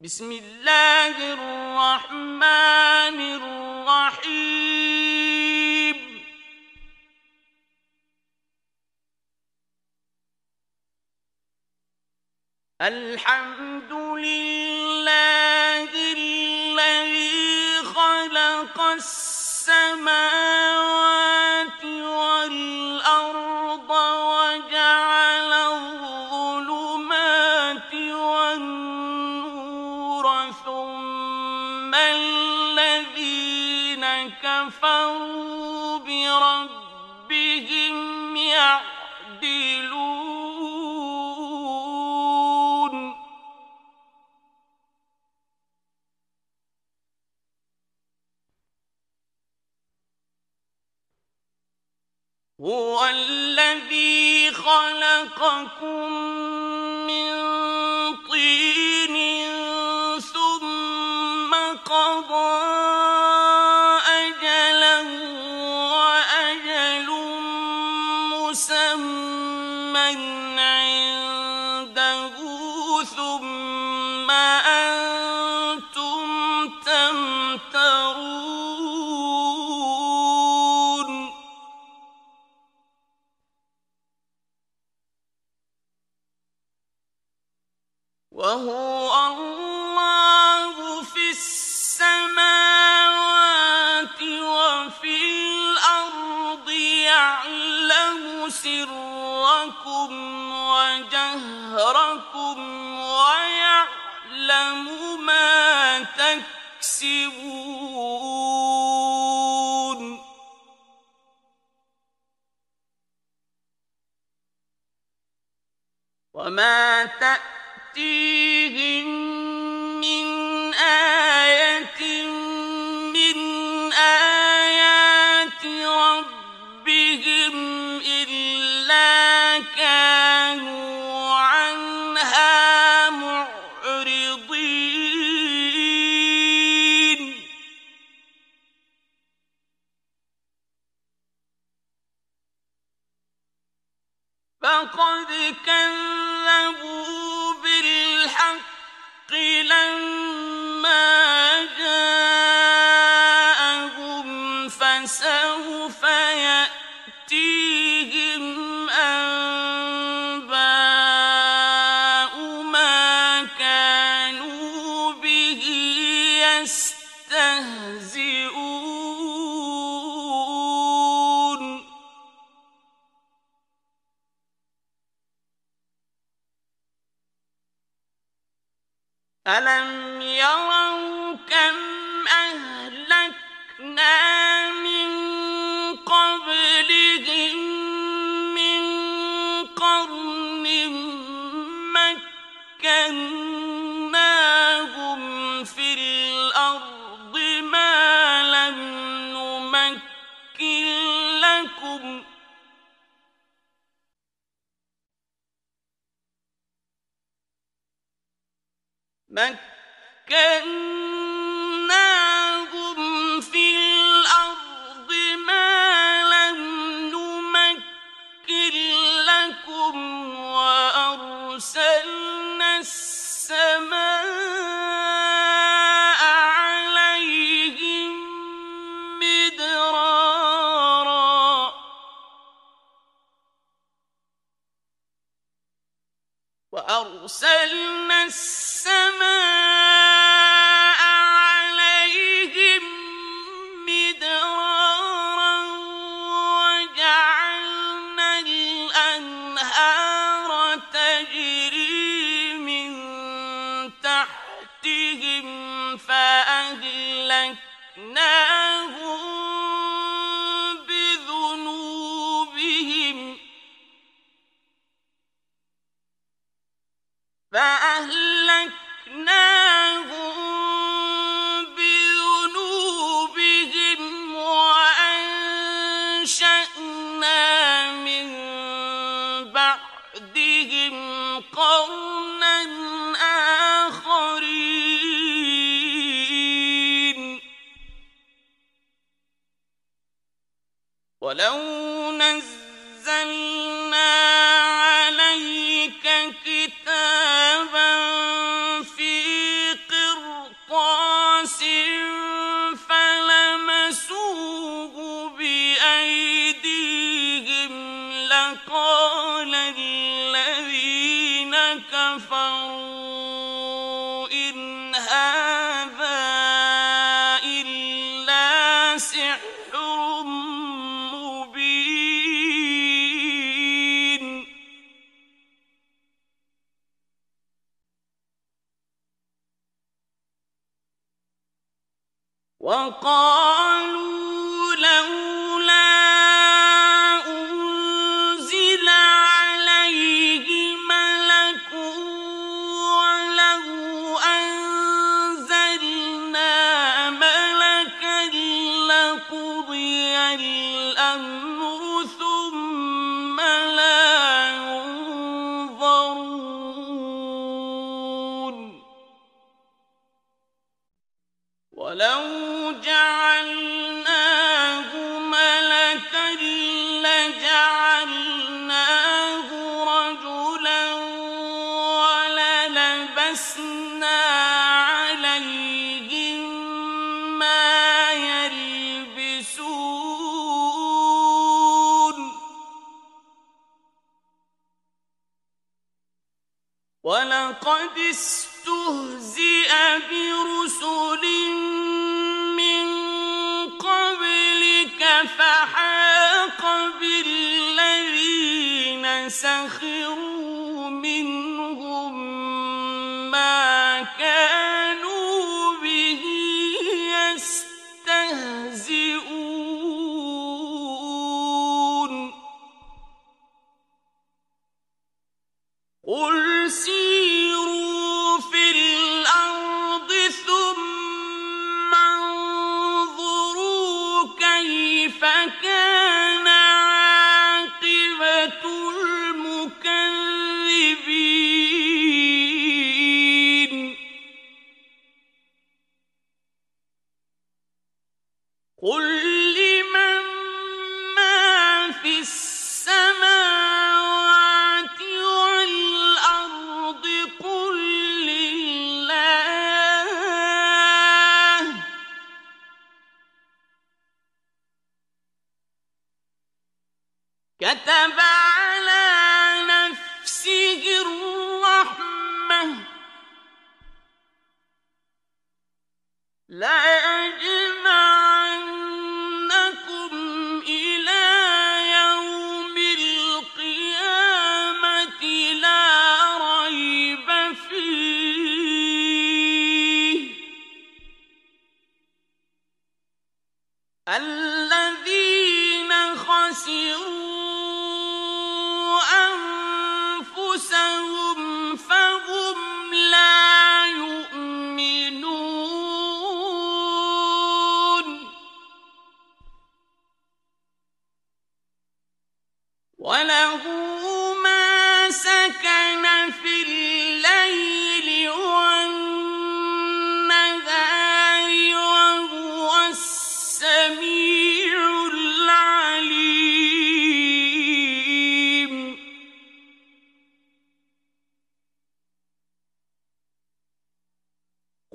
بسم الله الرحمن الرحيم. الحمد لله الذي خلق السماوات هو الذي خلقكم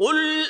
من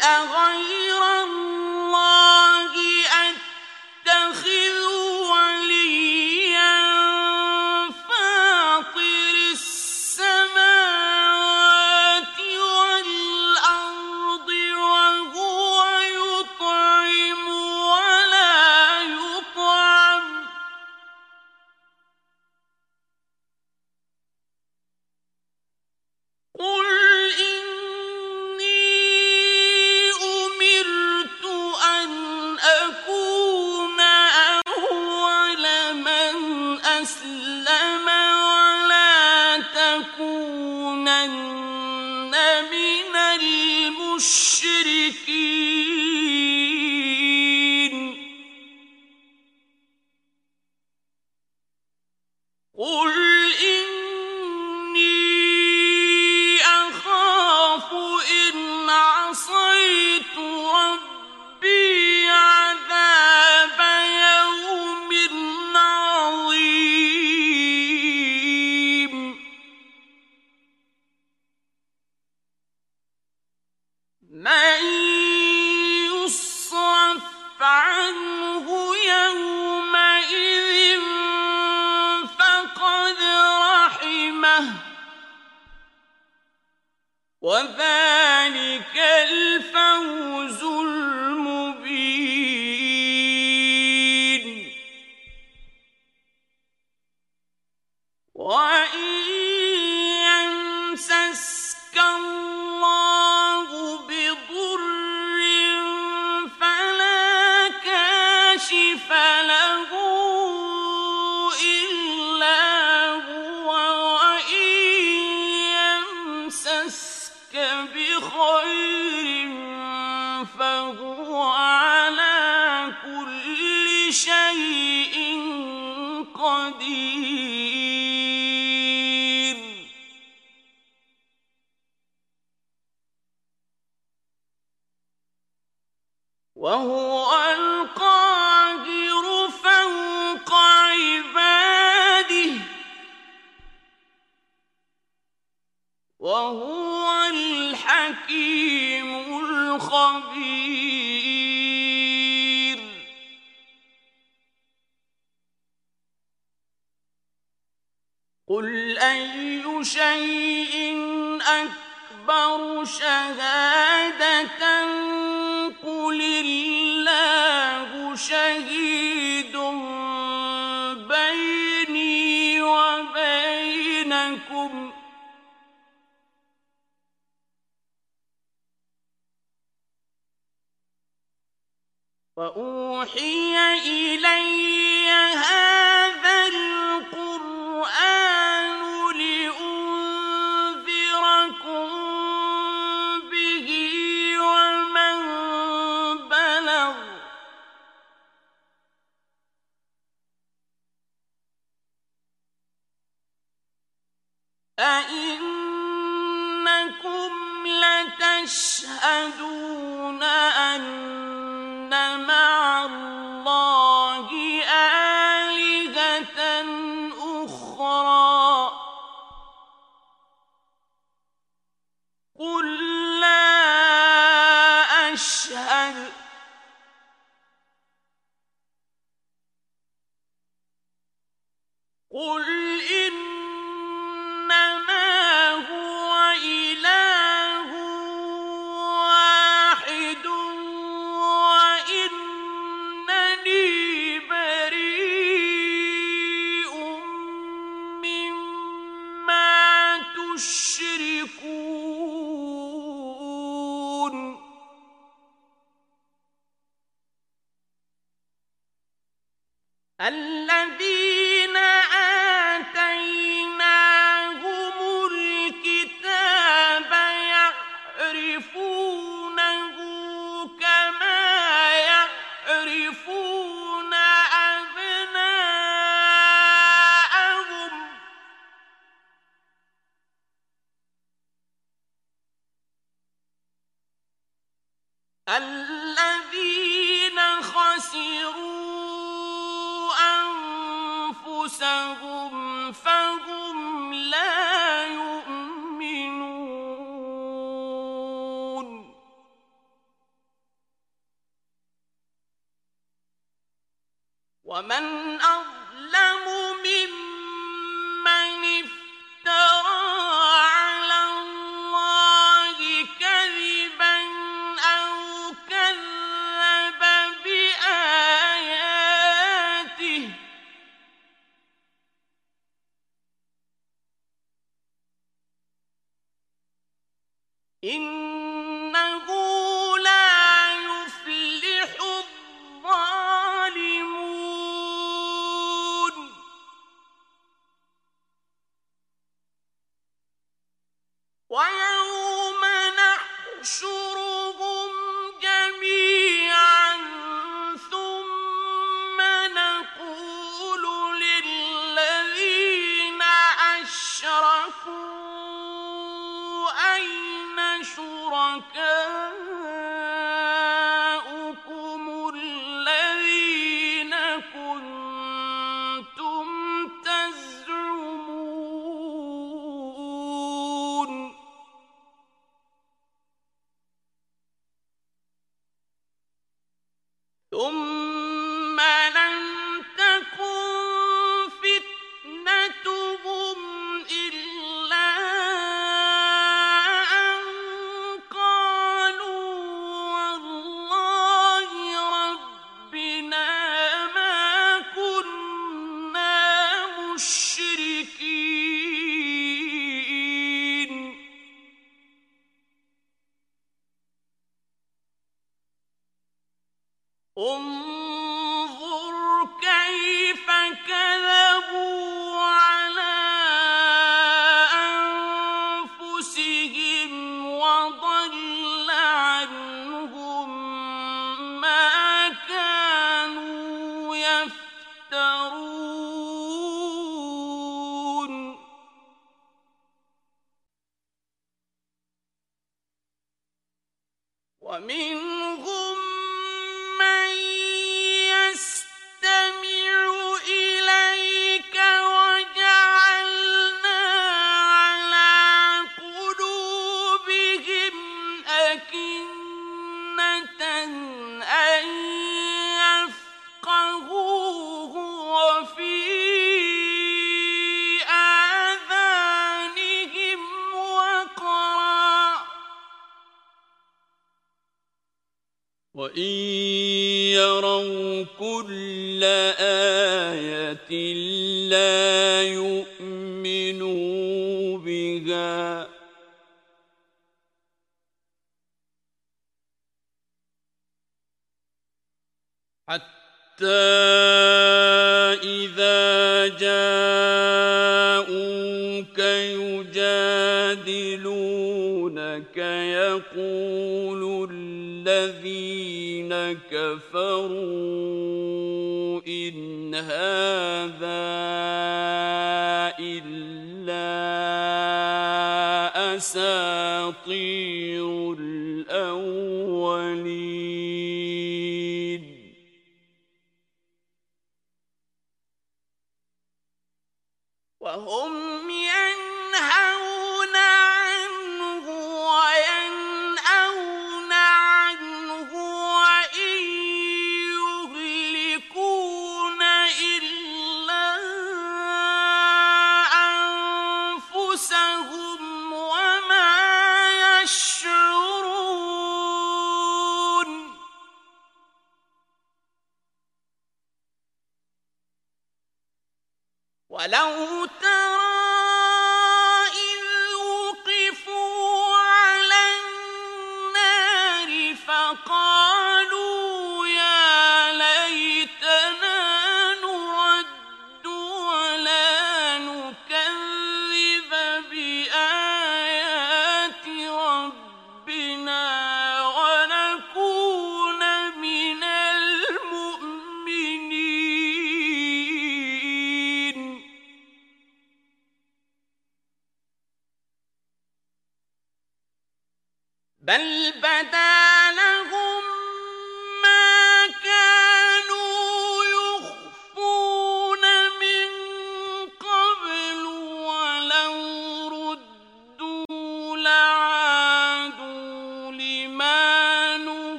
هو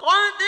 قد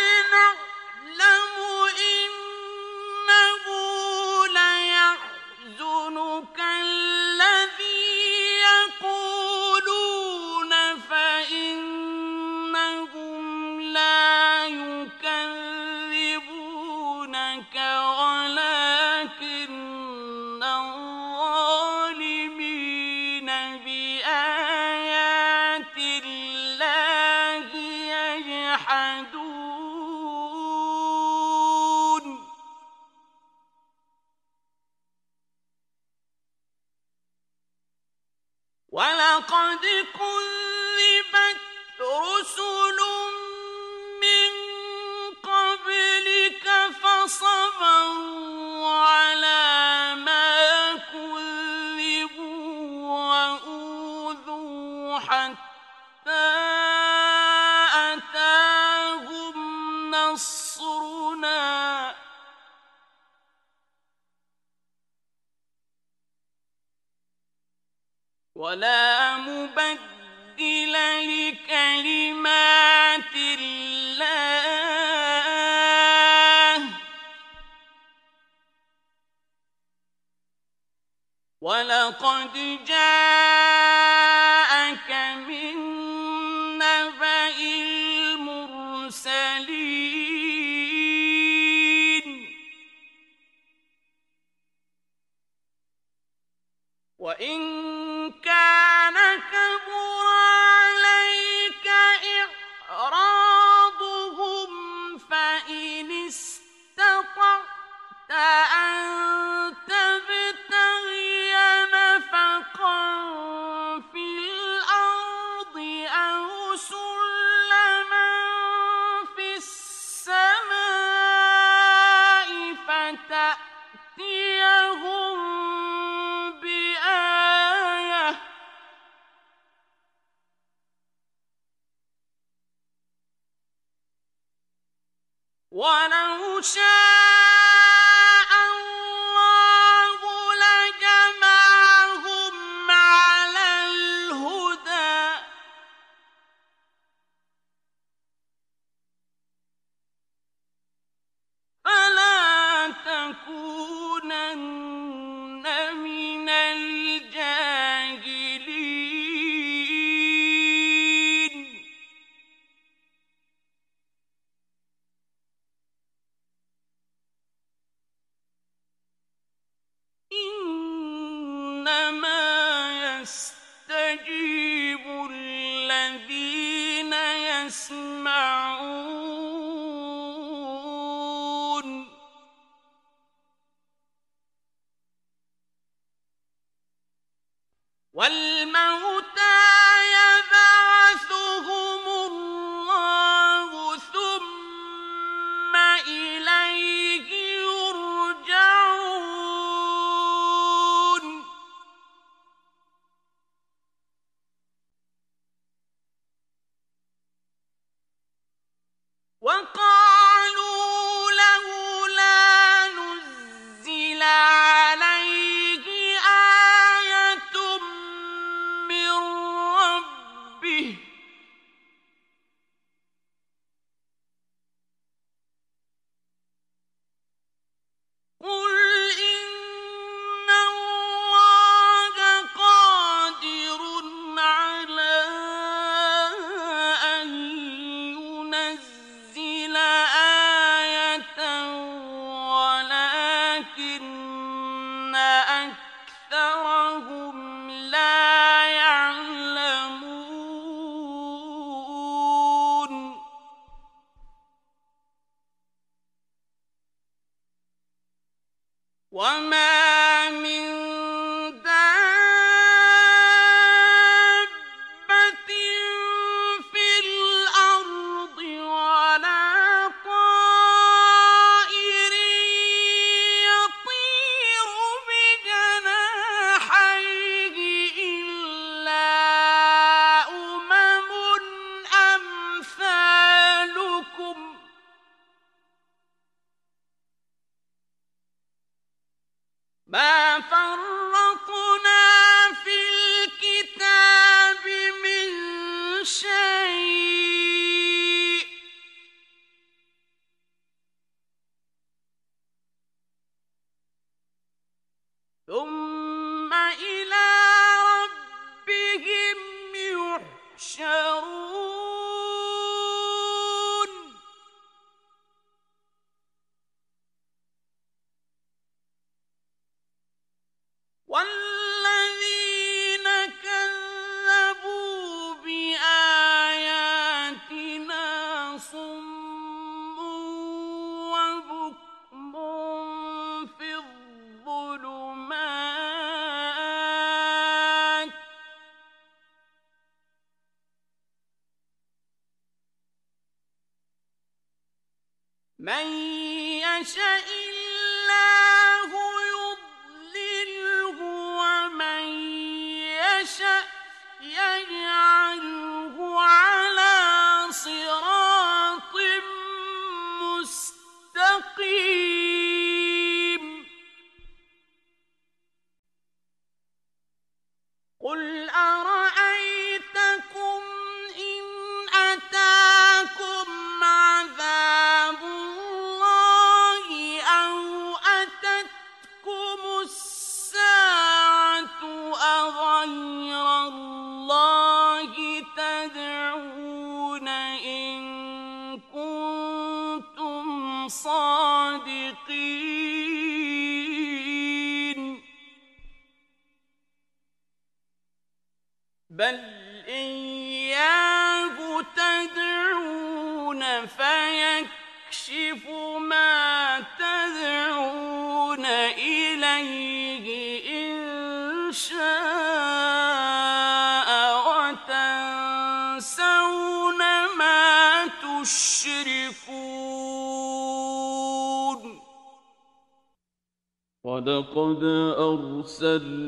أرسلنا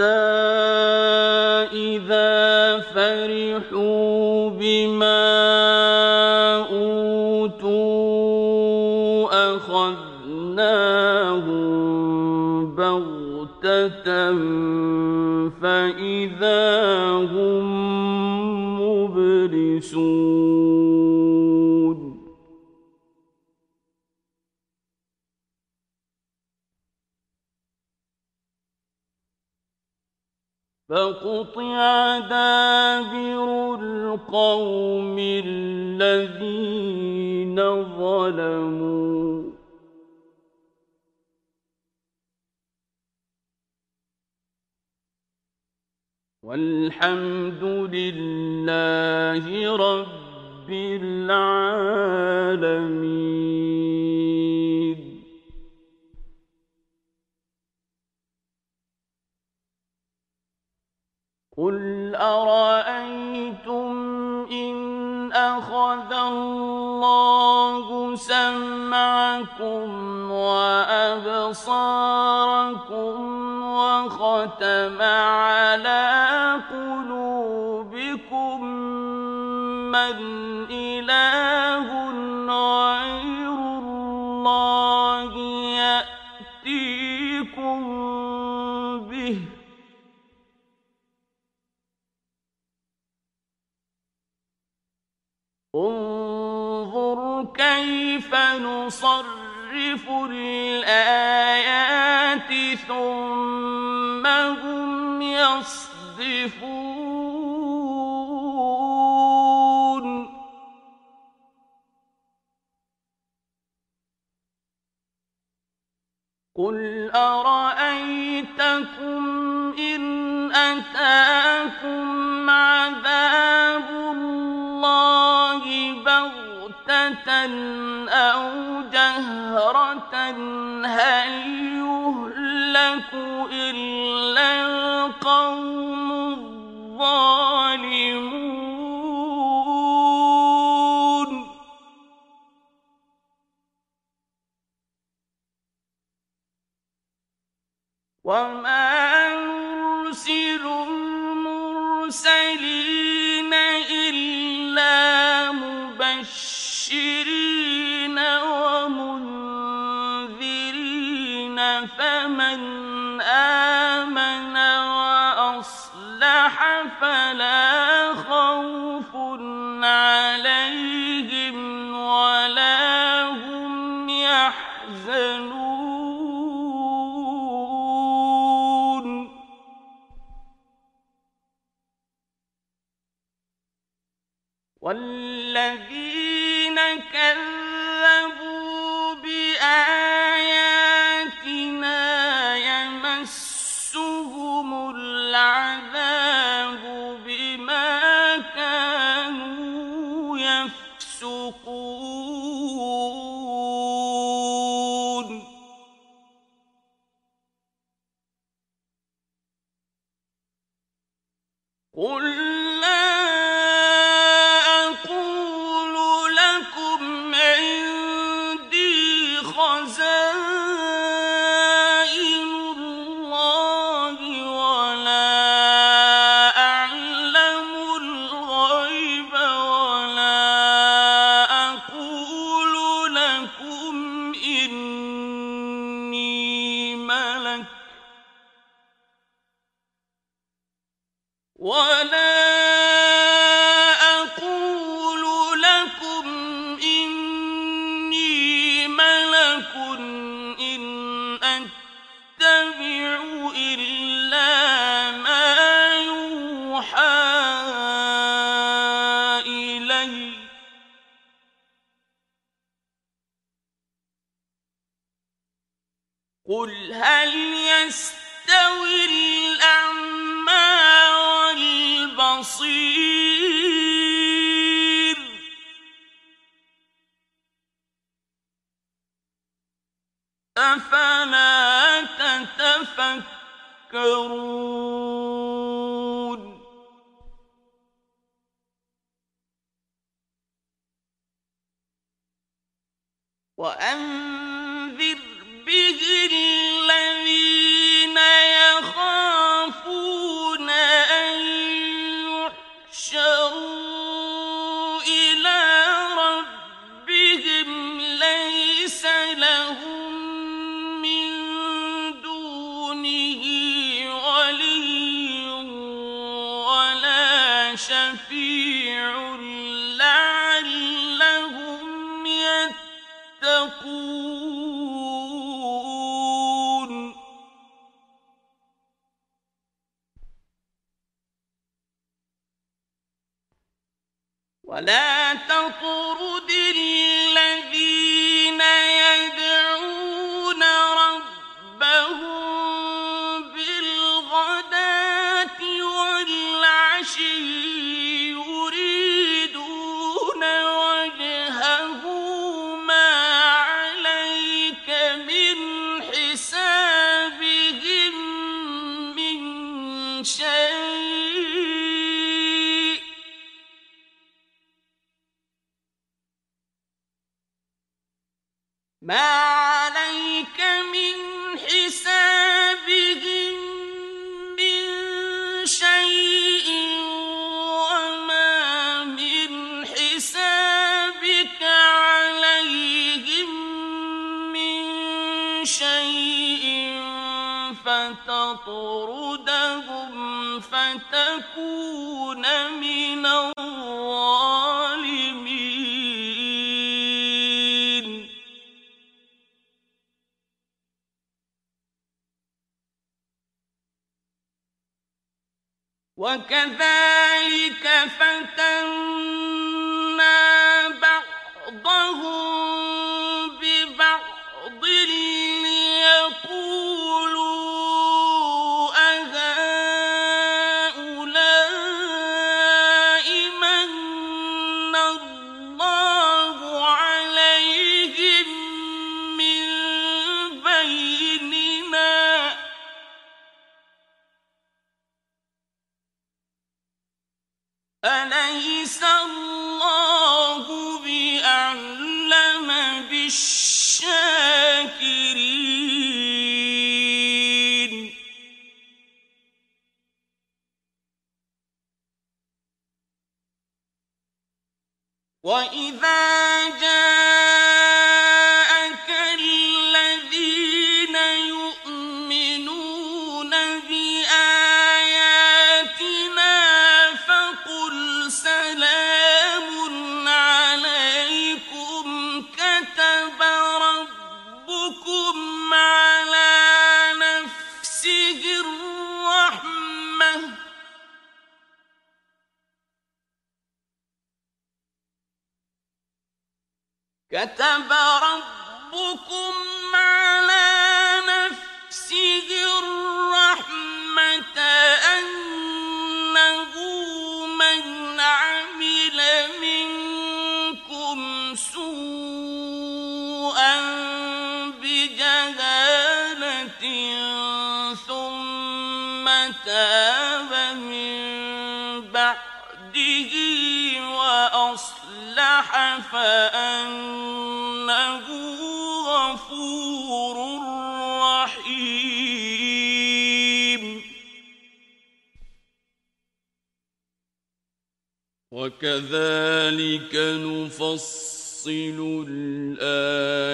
حتى والحمد وأصلح فأن وكذلك نفصل الآيات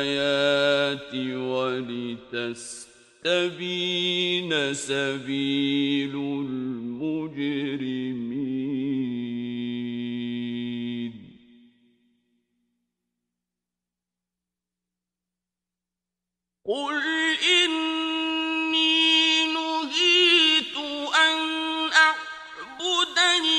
ولتستبين سبيل المجرمين. قل تستعجلون به لقضي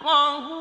يفقهون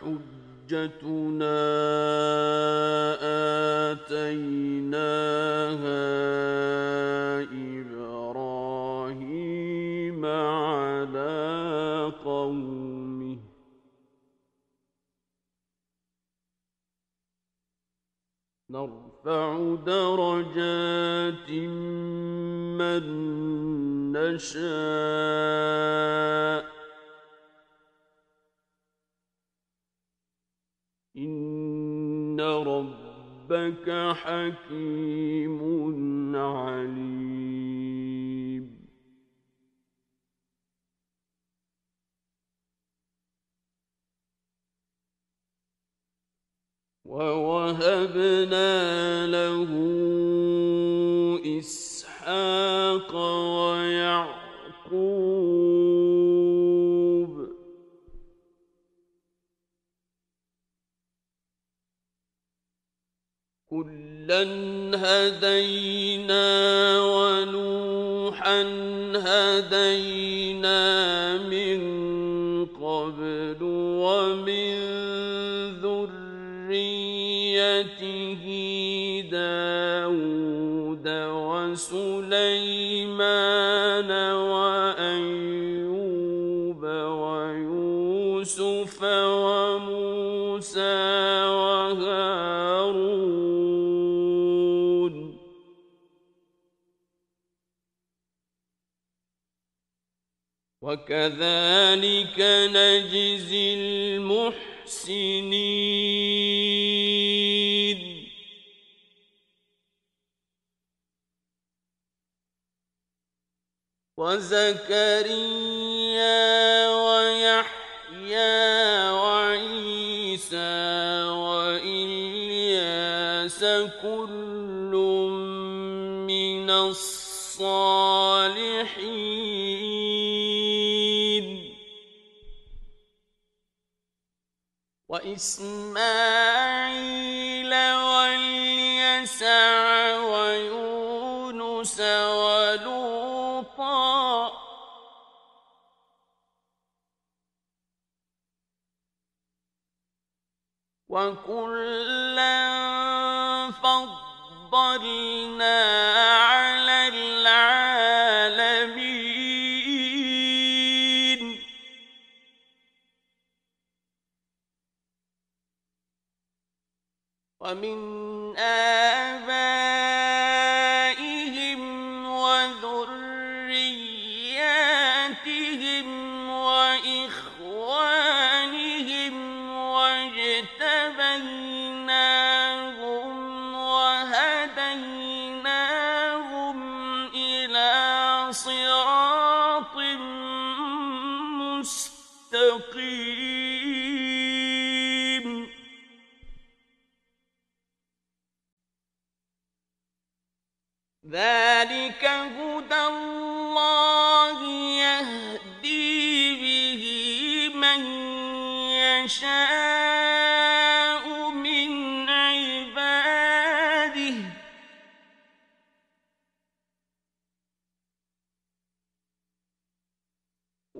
حجتنا آتيناها إبراهيم على قومه. نرفع درجات من نشاء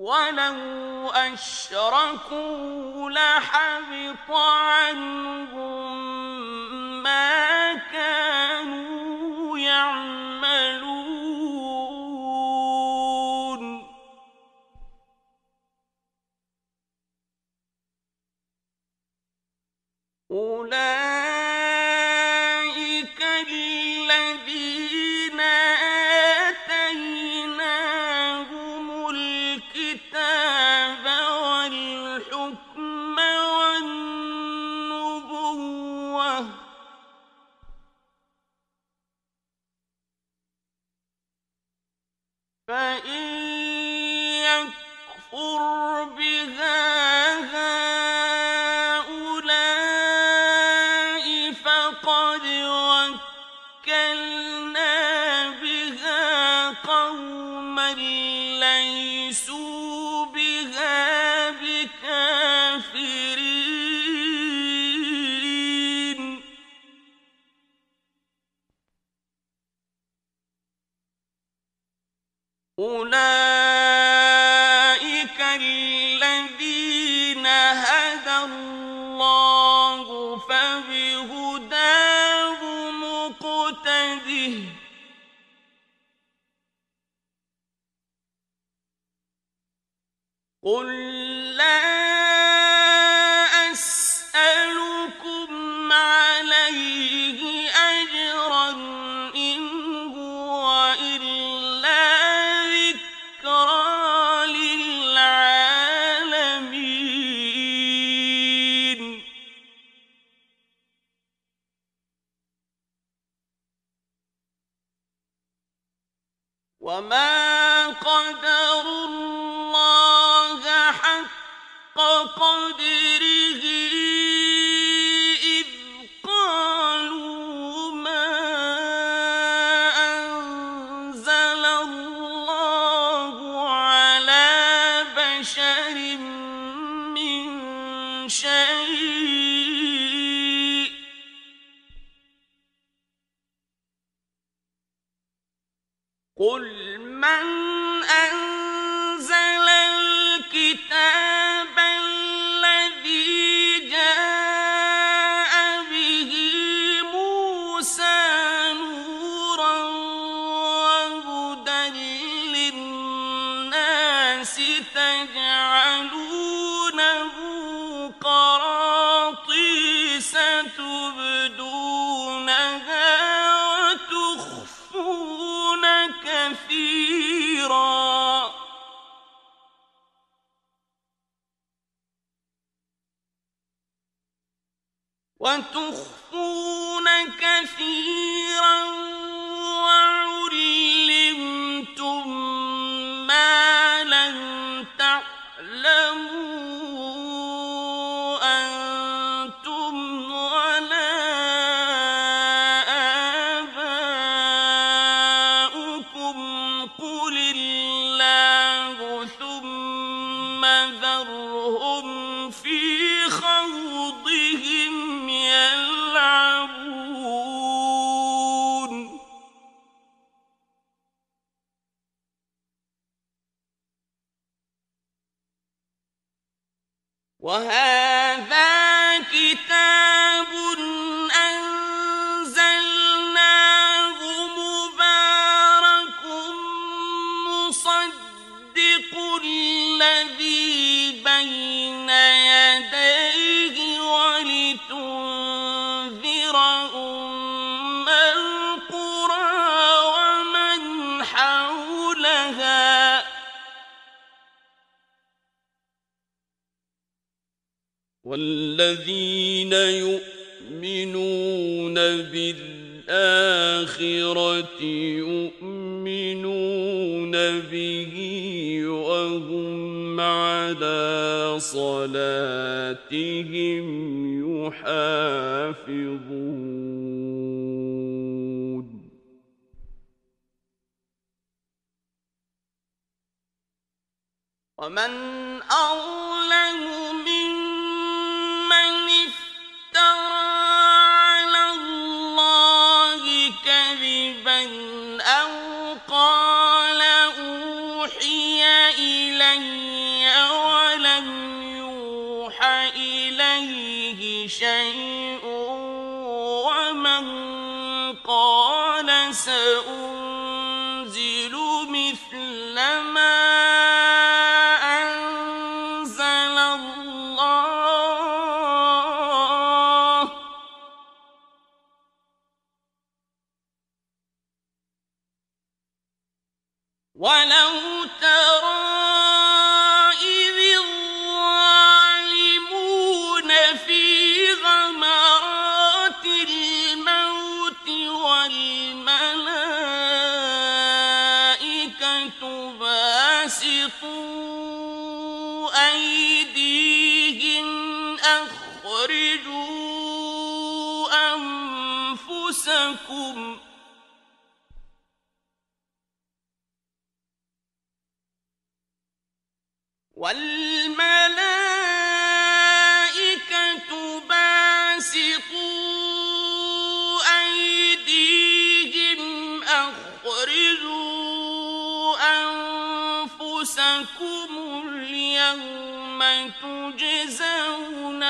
ولو أشركوا لحبط عنهم قل والذين يؤمنون بالآخرة يؤمنون به وهم على صلاتهم يحافظون ومن أظلم تجزون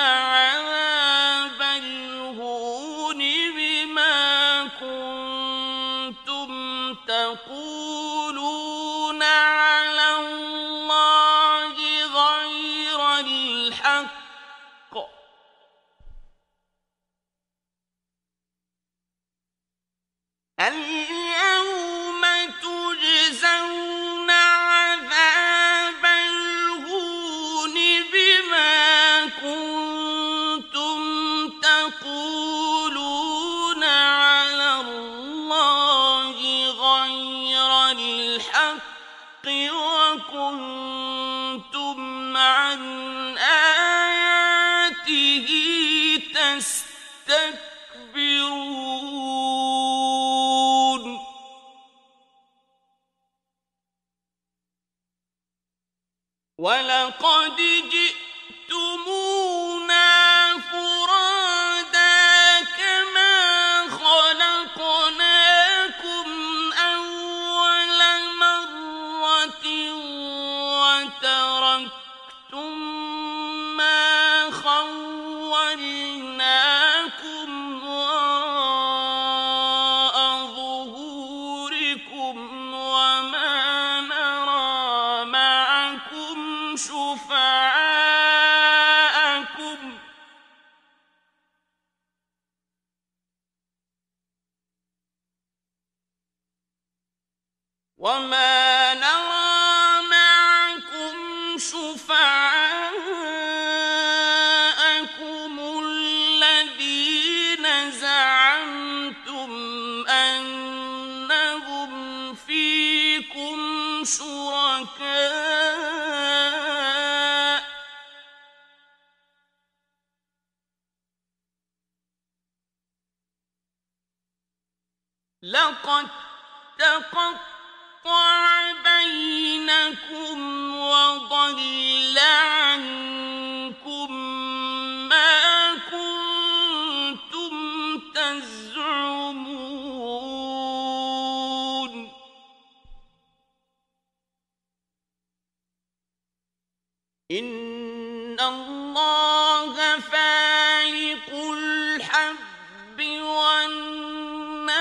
إن الله فالق الحب والنوى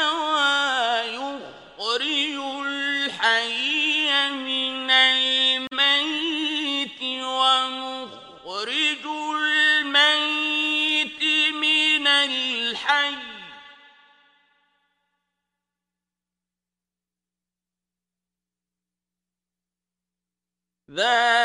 يخرج الحي من الميت ومخرج الميت من الحي. ذلك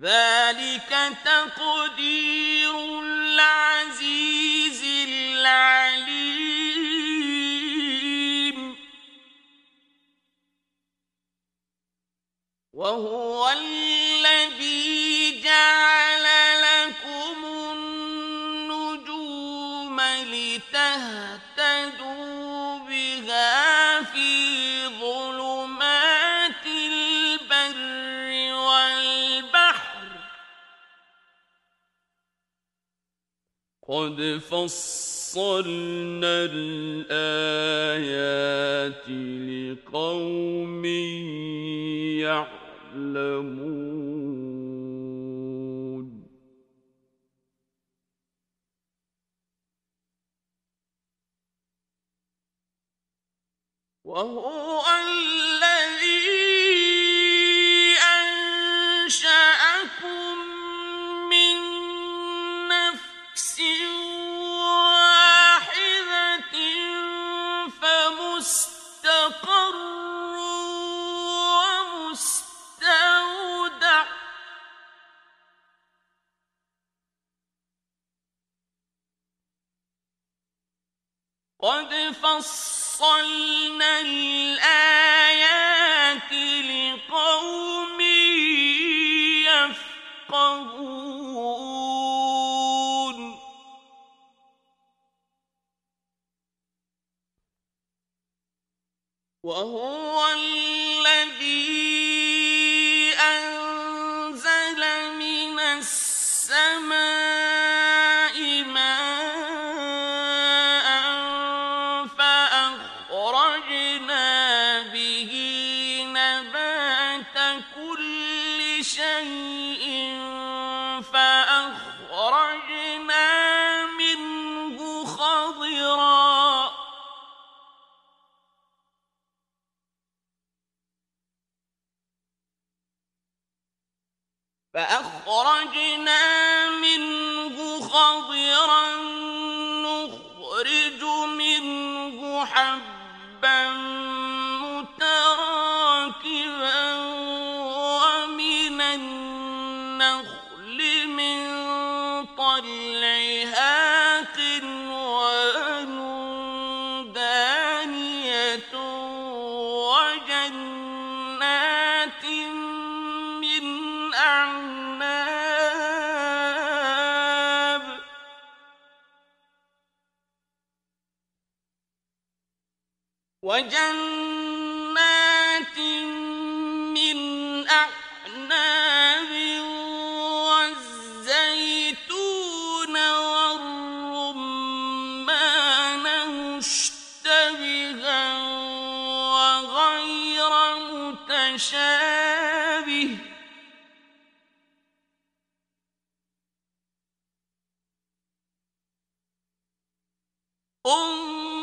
ذلك تقدير العزيز العليم. وهو الذي جعل قد فصلنا الآيات لقوم يعلمون. وهو الذي قد فصلنا الآيات لقوم يفقهون. وهو الذي متشابه انظروا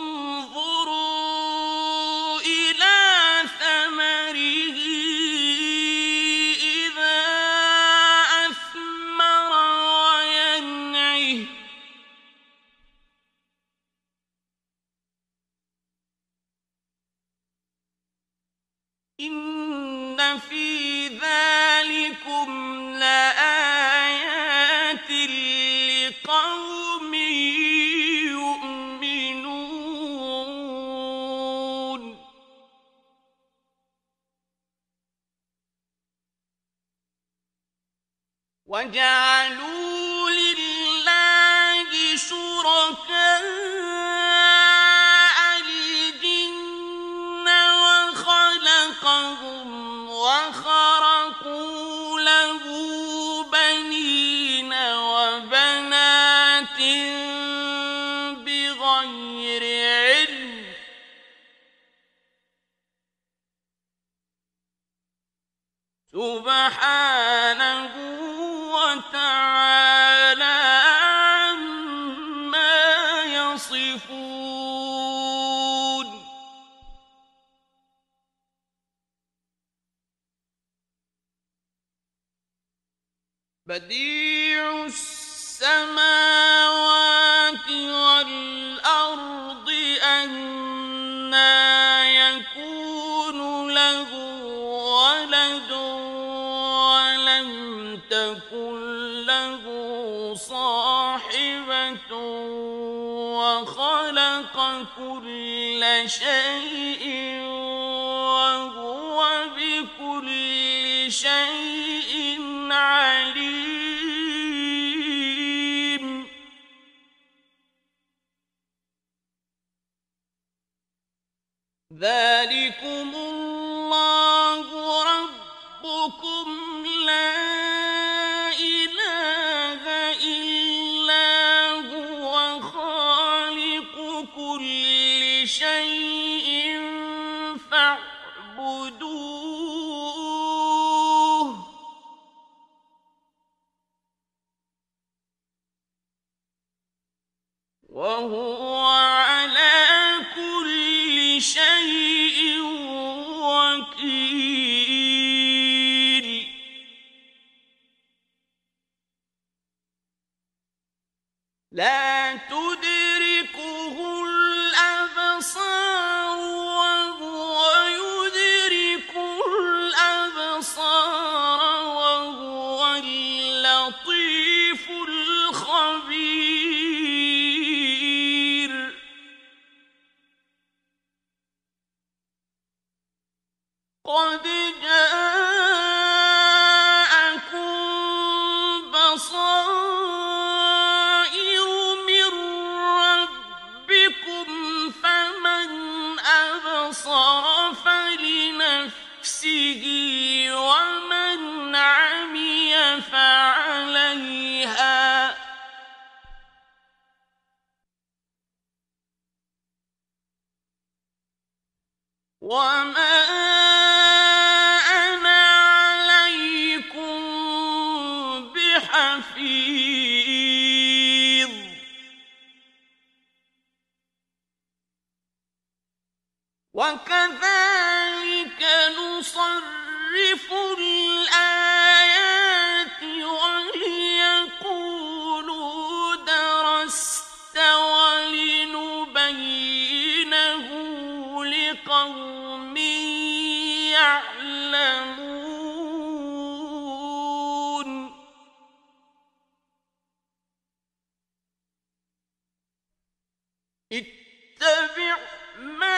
اتبع ما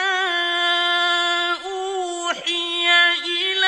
أوحي إليك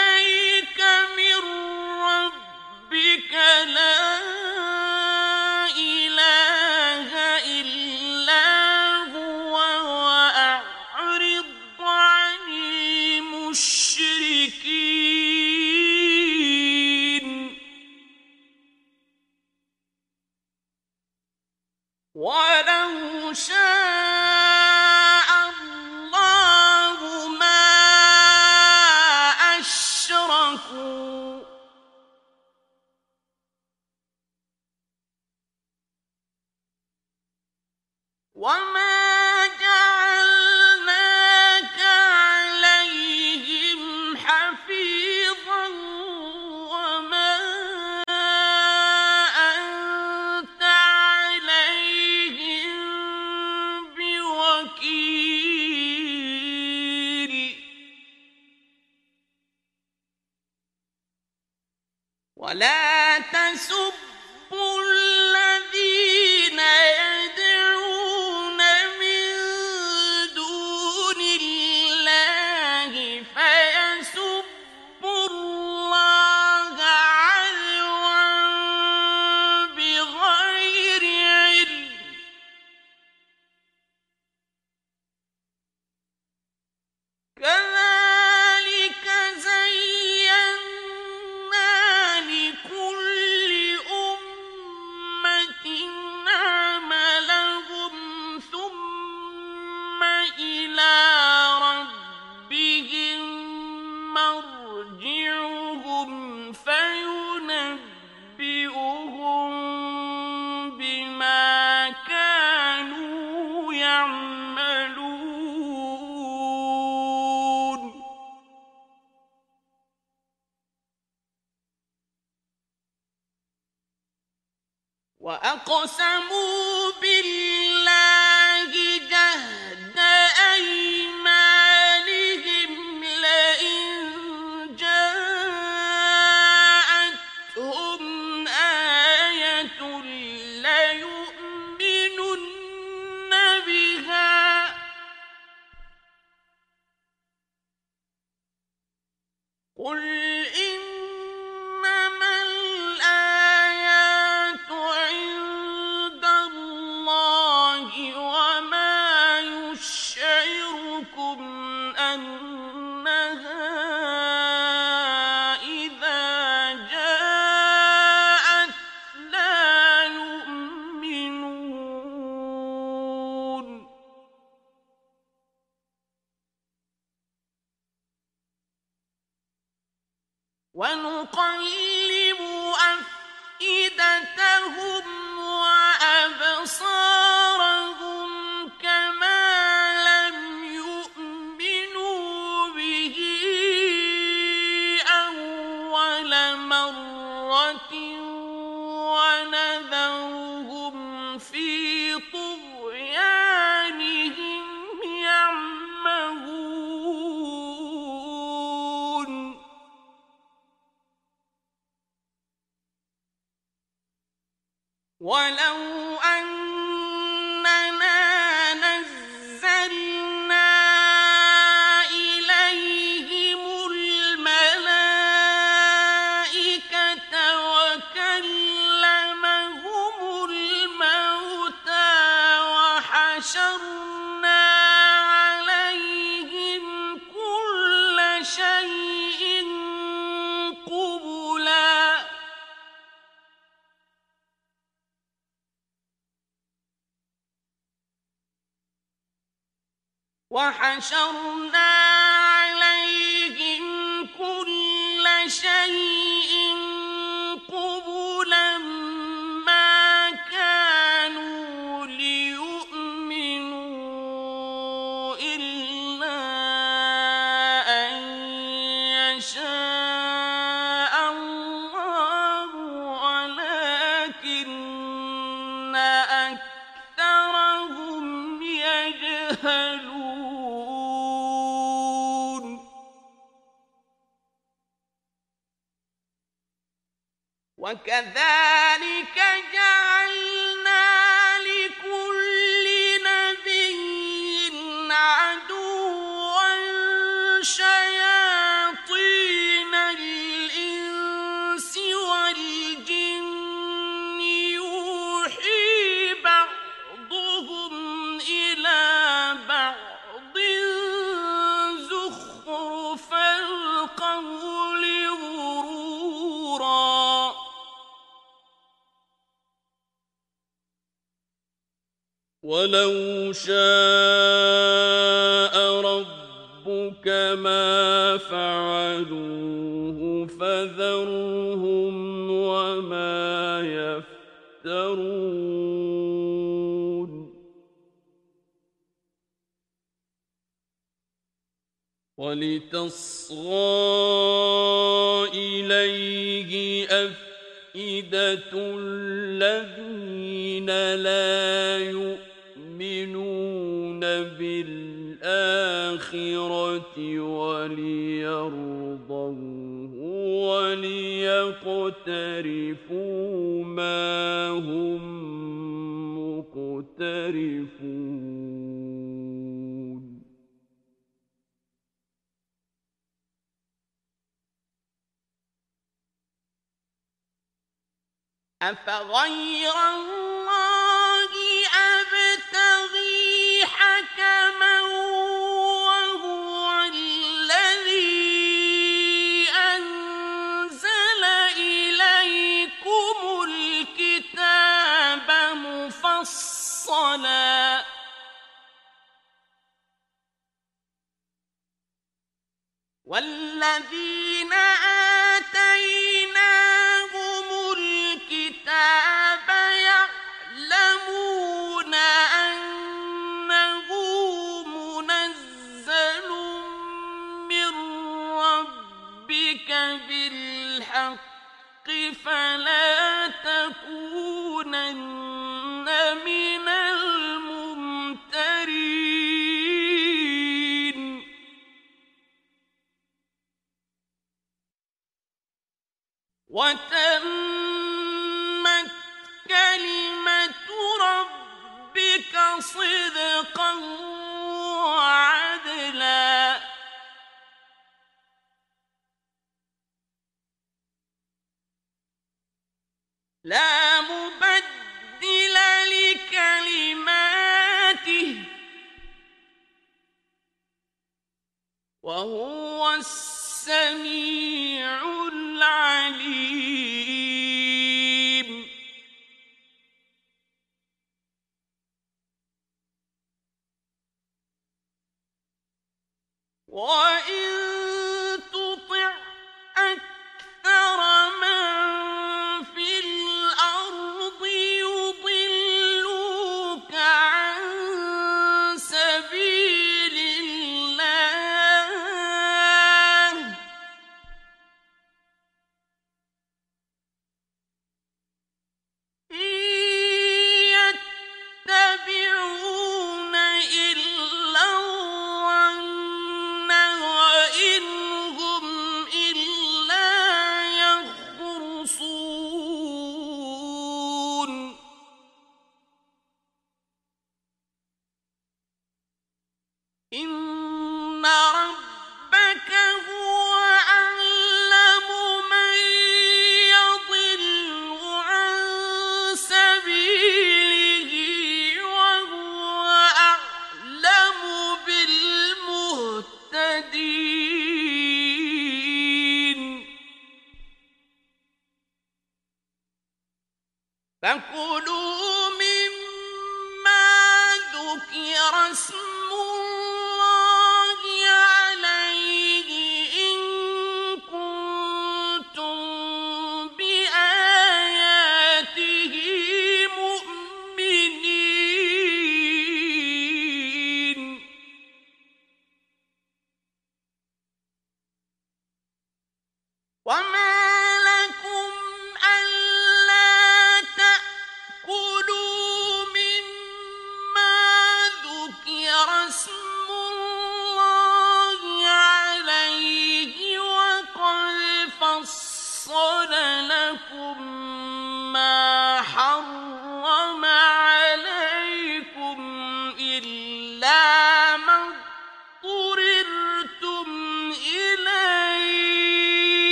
وكذلك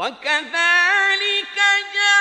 وكذلك جعلنا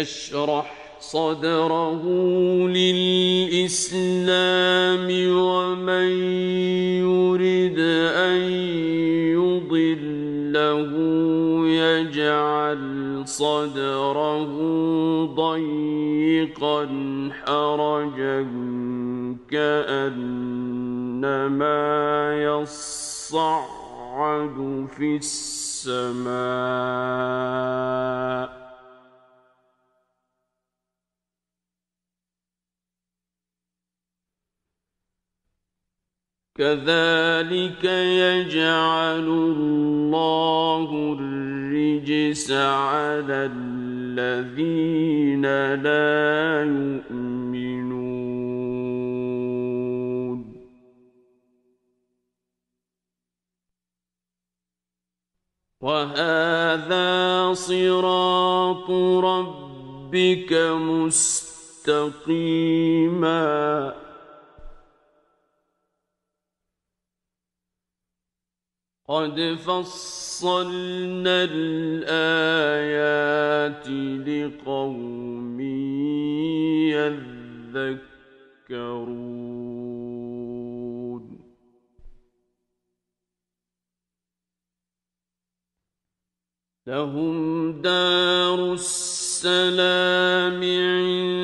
يشرح صدره. فصلنا الآيات لقوم يذكرون. لهم دار السلام عند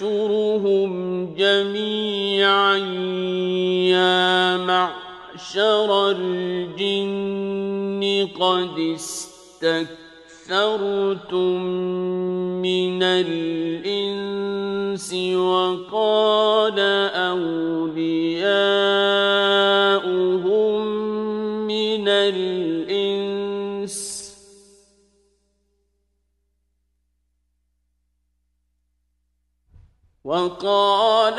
يحشرهم جميعا يا معشر الجن قد استكثرتم من الإنس وقال وقال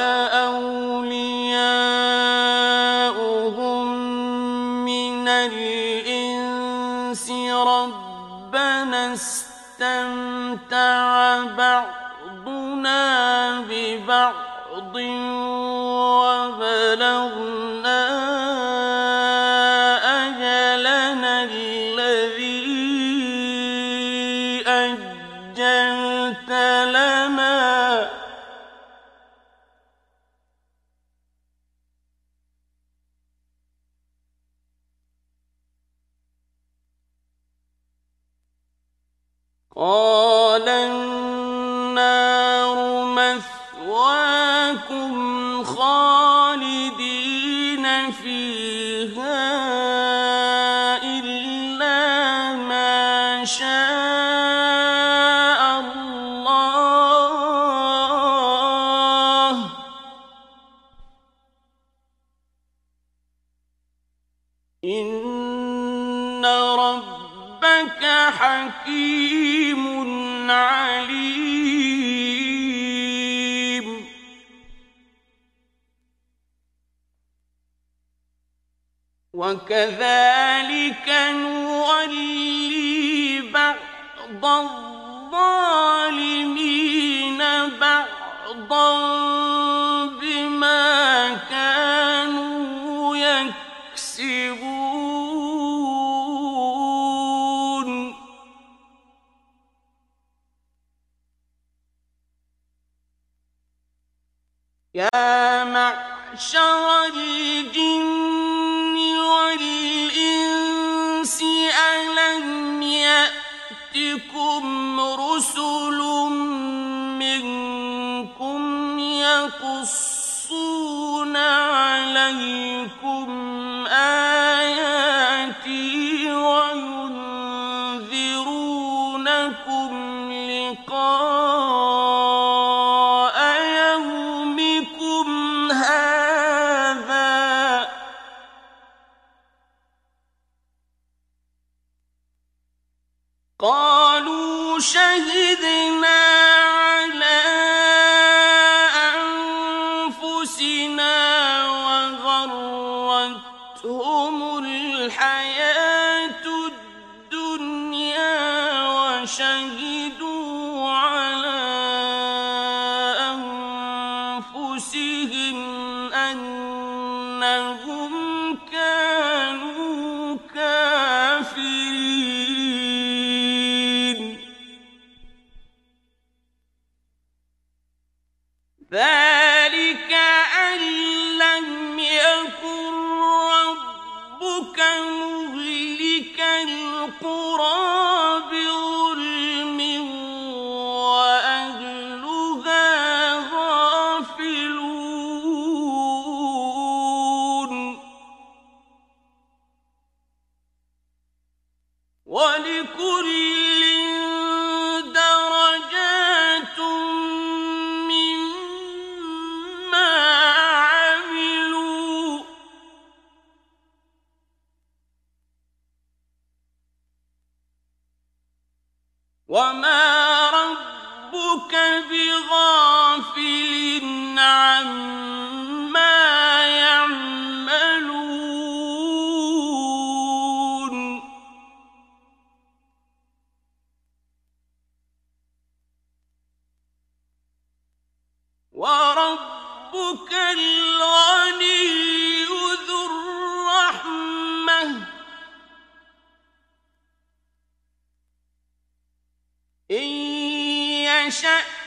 وليلبسوا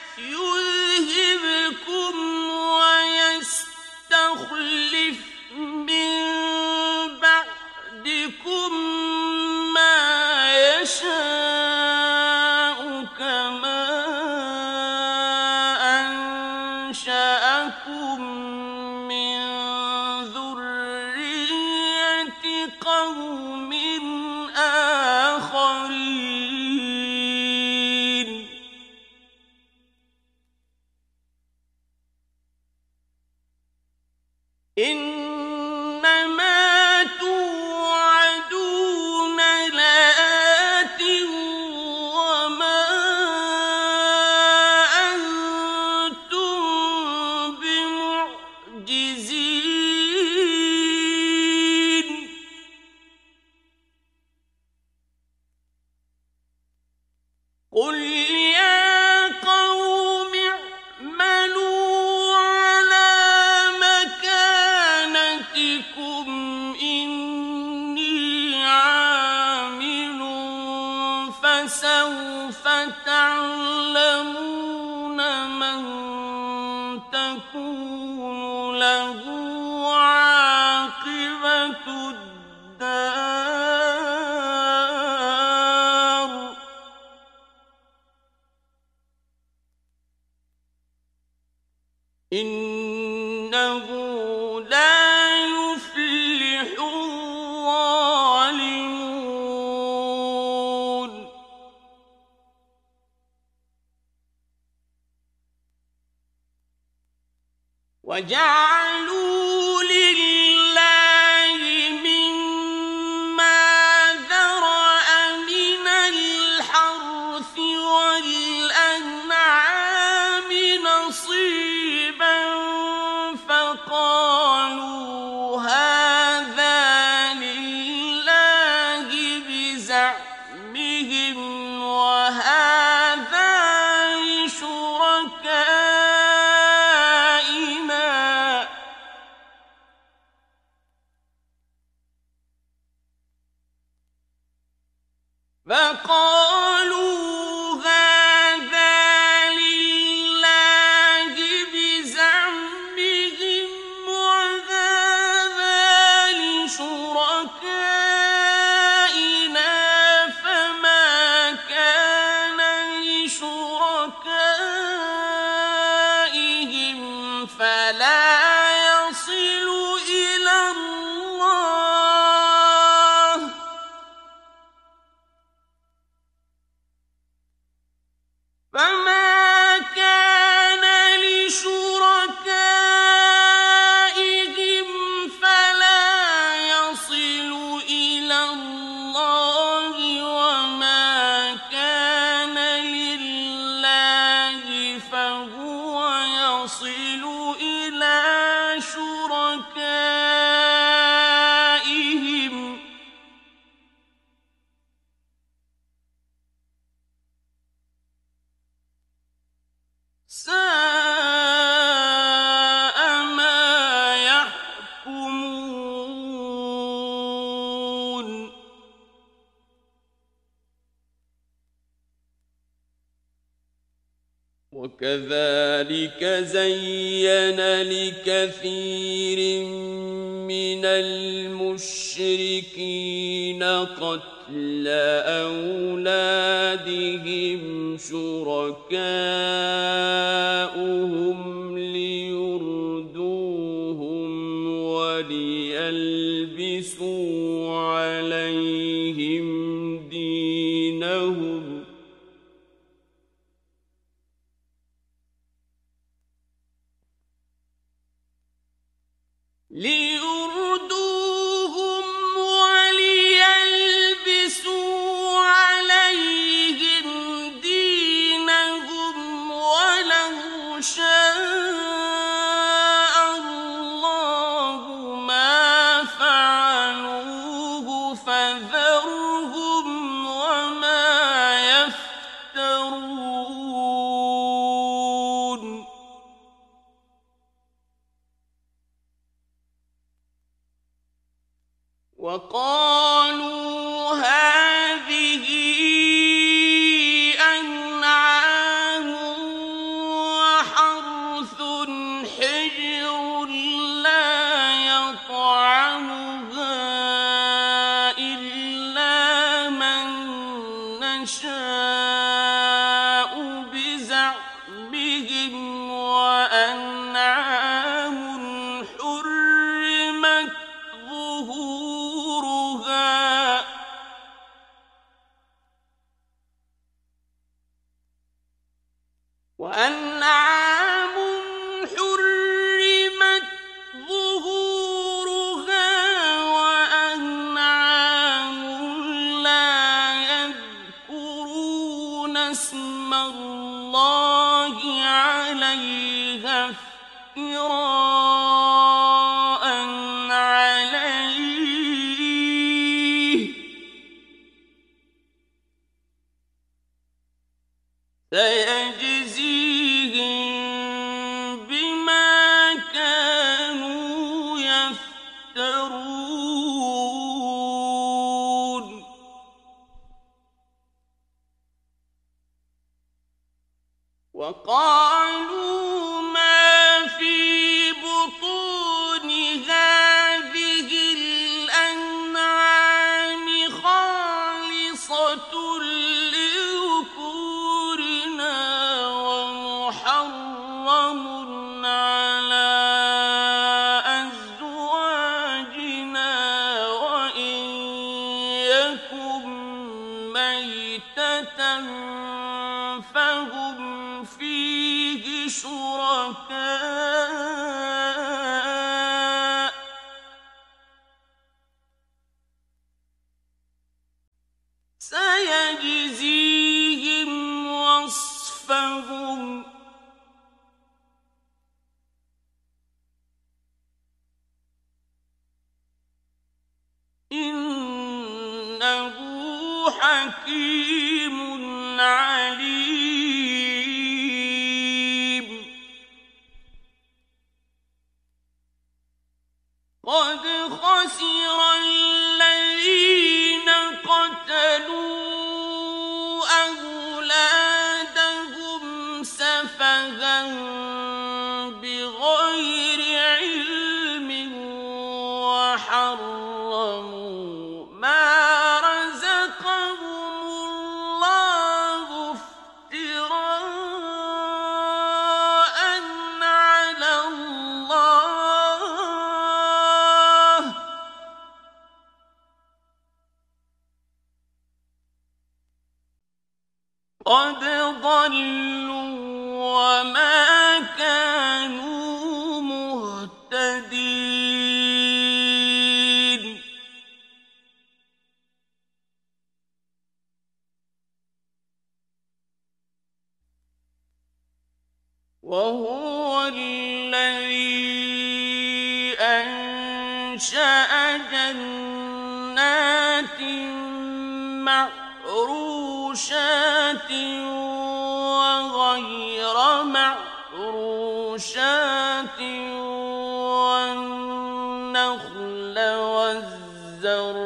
لي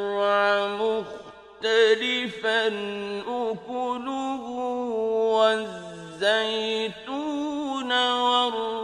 والزرع مختلفا أكله والزيتون والرمان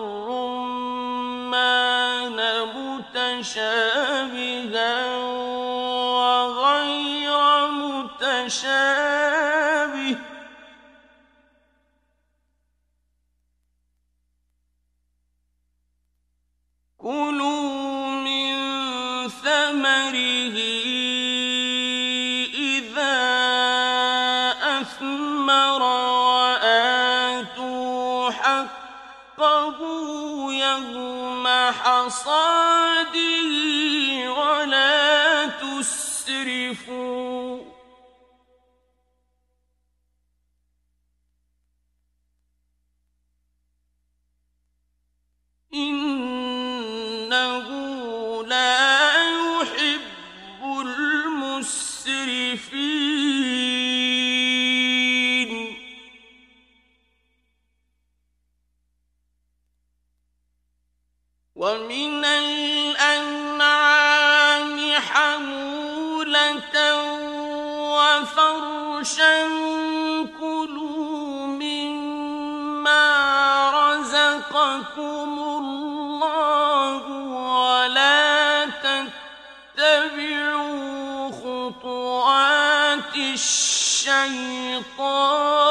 الشيطان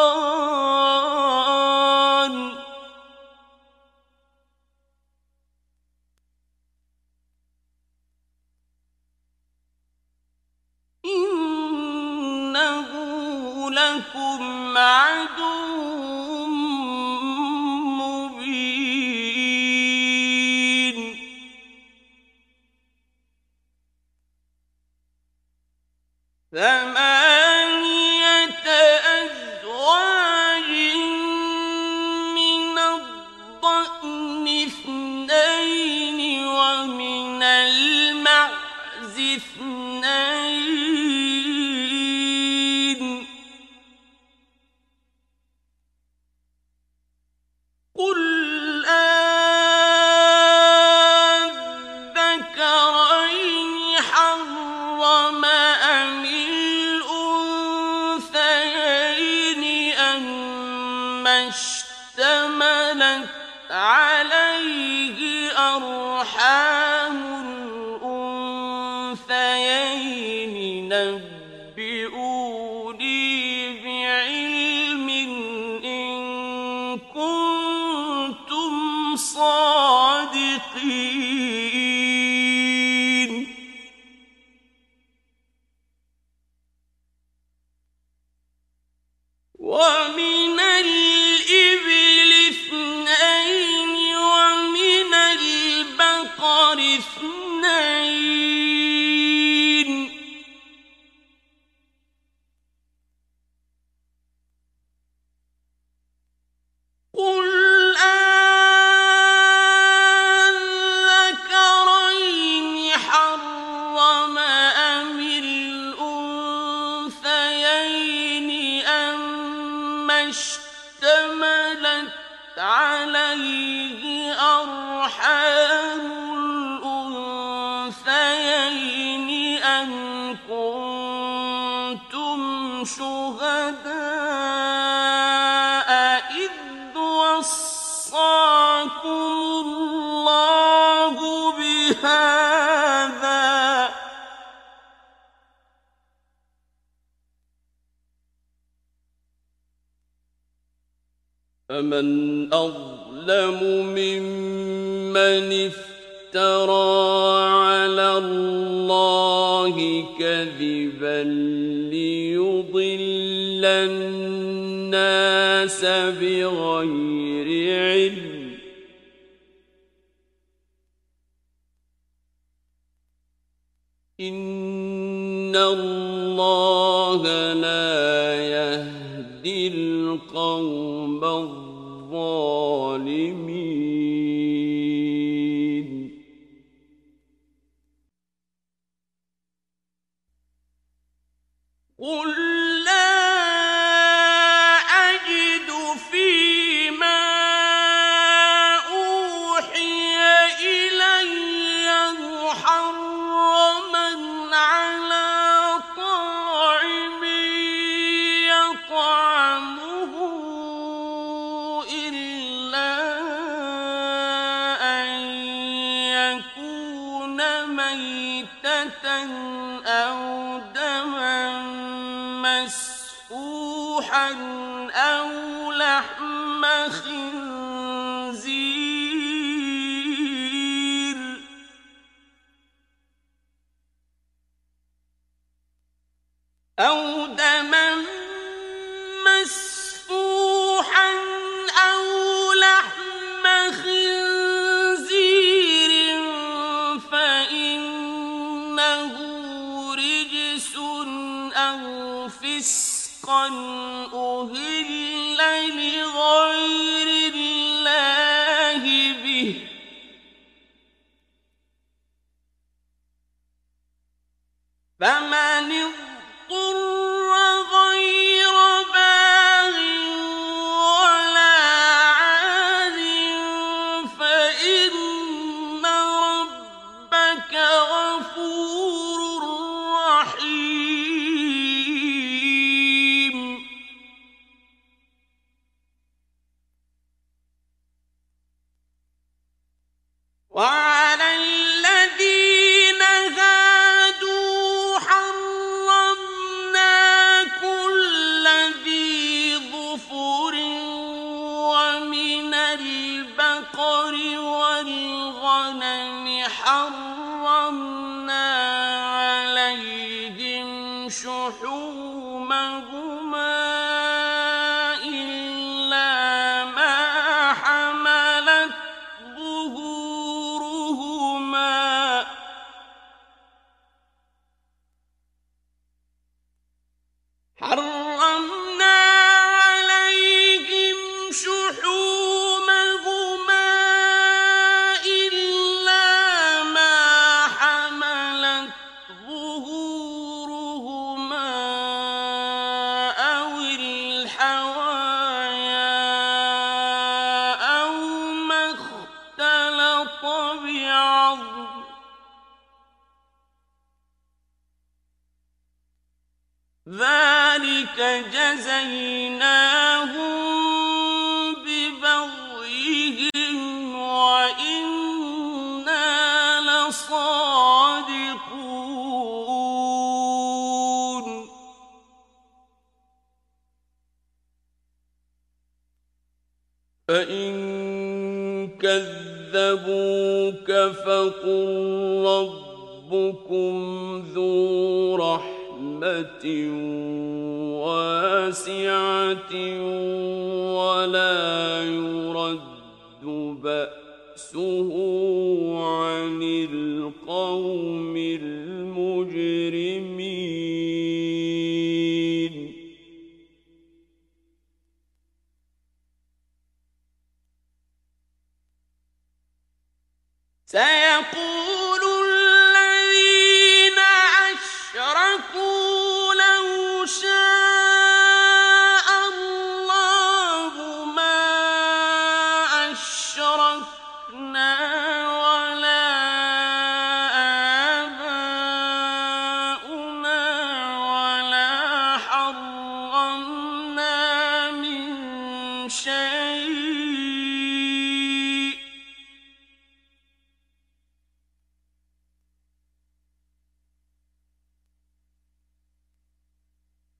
إن الله لا يهدي القوم الظالمين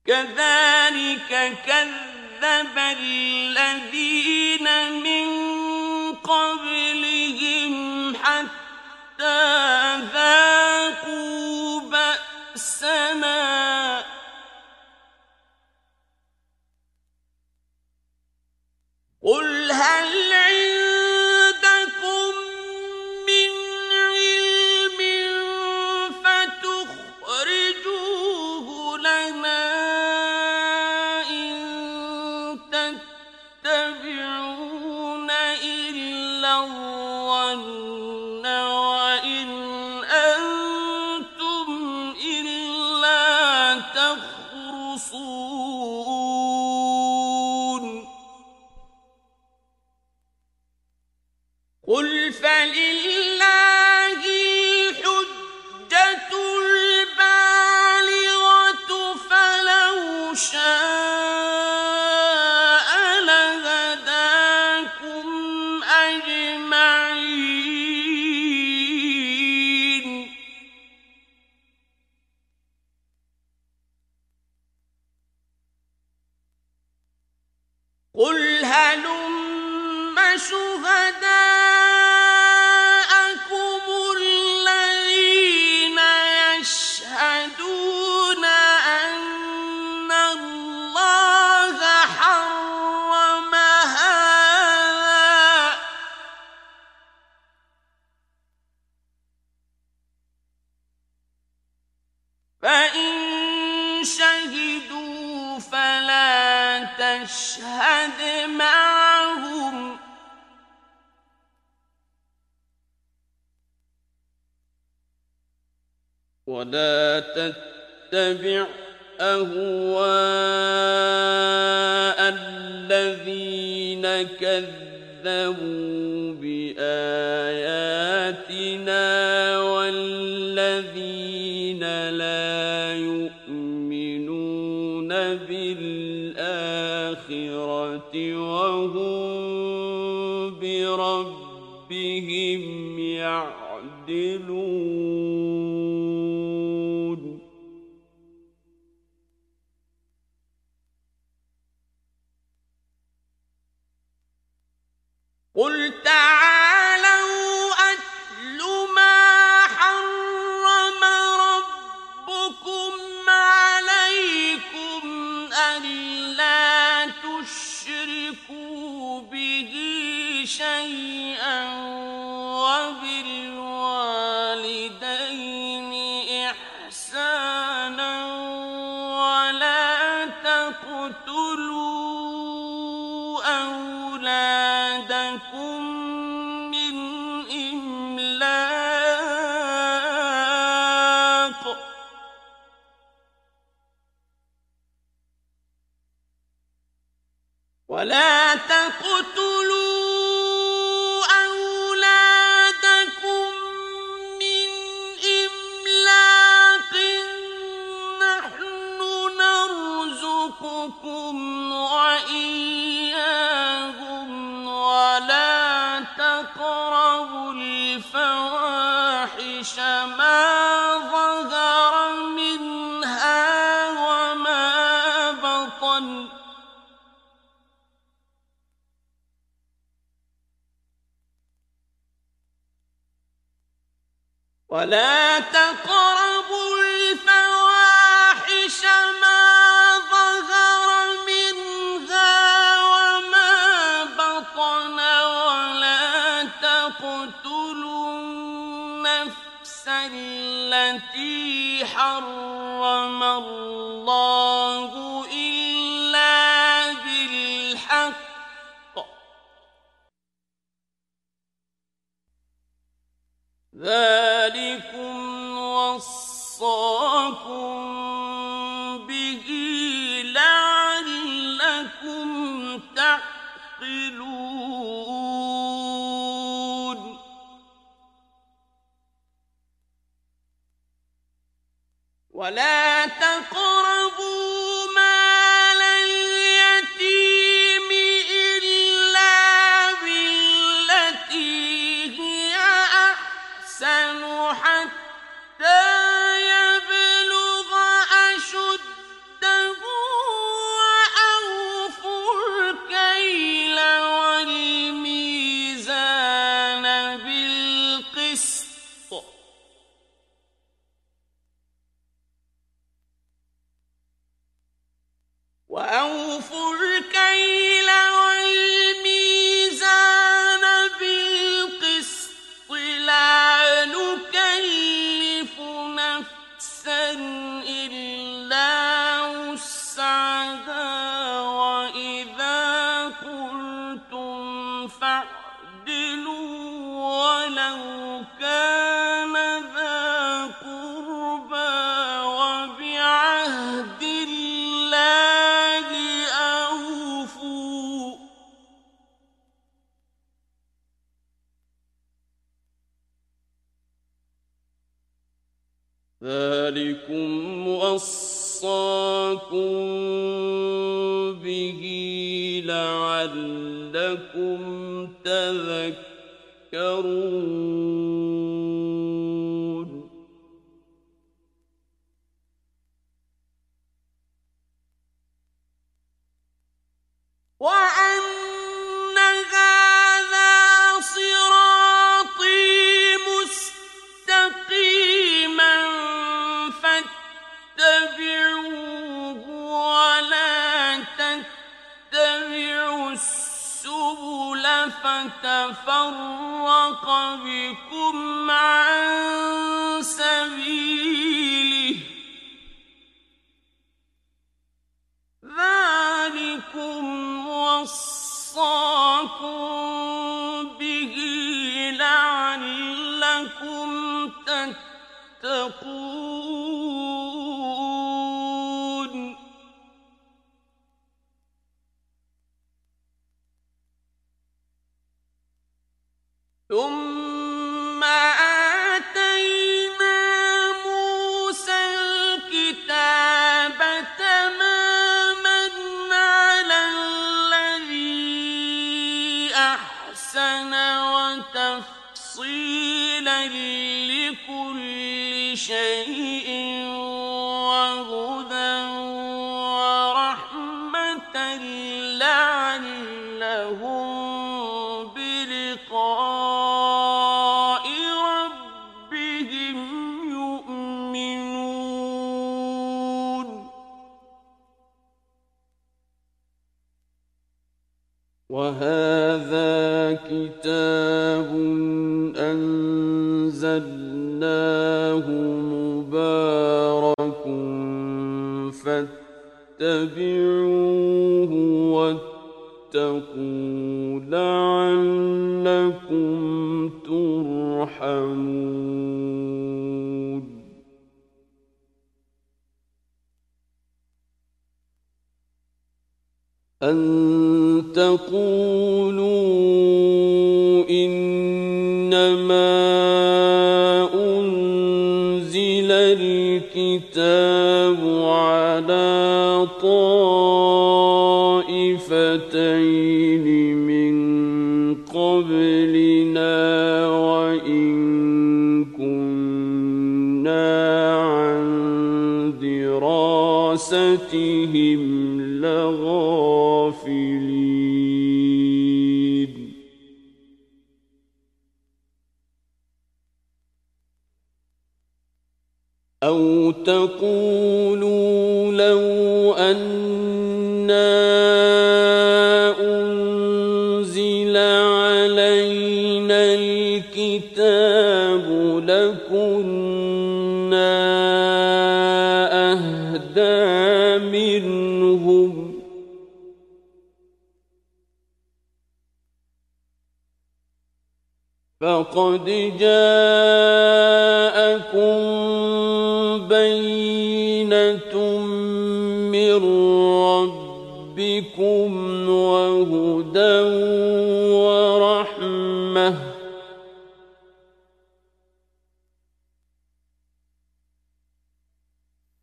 كذلك تقتلوا النفس التي حرم الله إلا بالحق. ذلكم وصاكم ولا تقربوا فاخذكم به لعلكم تذكرون بِهِ طائفتين من قبلنا وإن كنا عن دراستهم قد جاءكم بينة من ربكم وهدى ورحمة.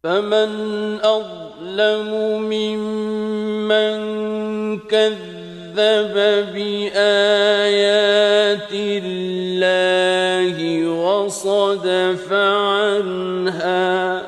فمن أظلم ممن كذب بآيات آيات الله وصدف عنها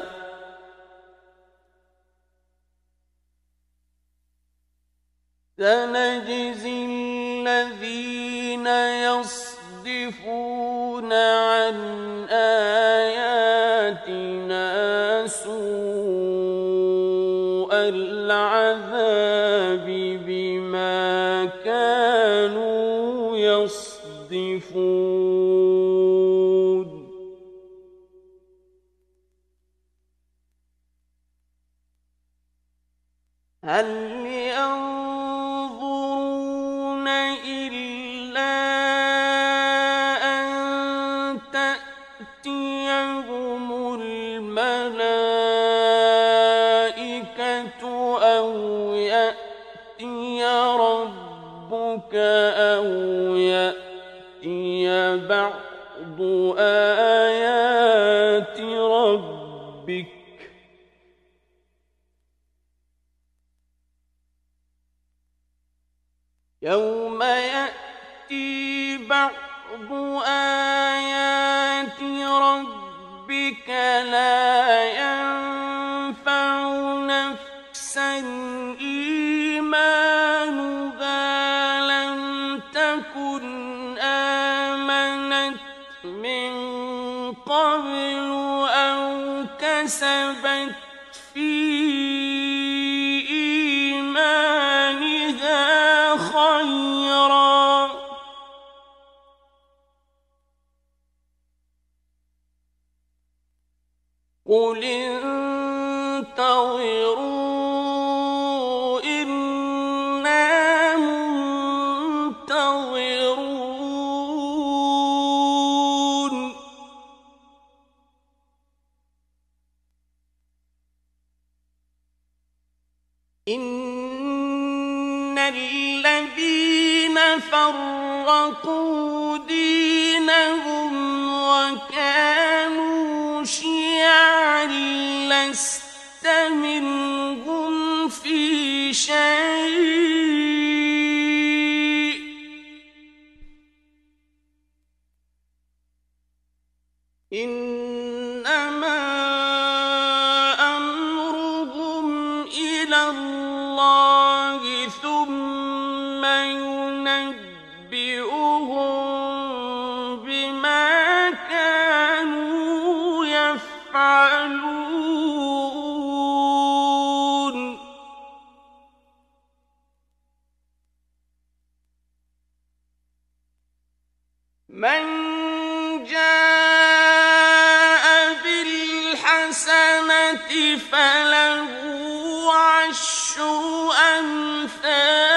شيء بالحسنة فله عشر أمثالها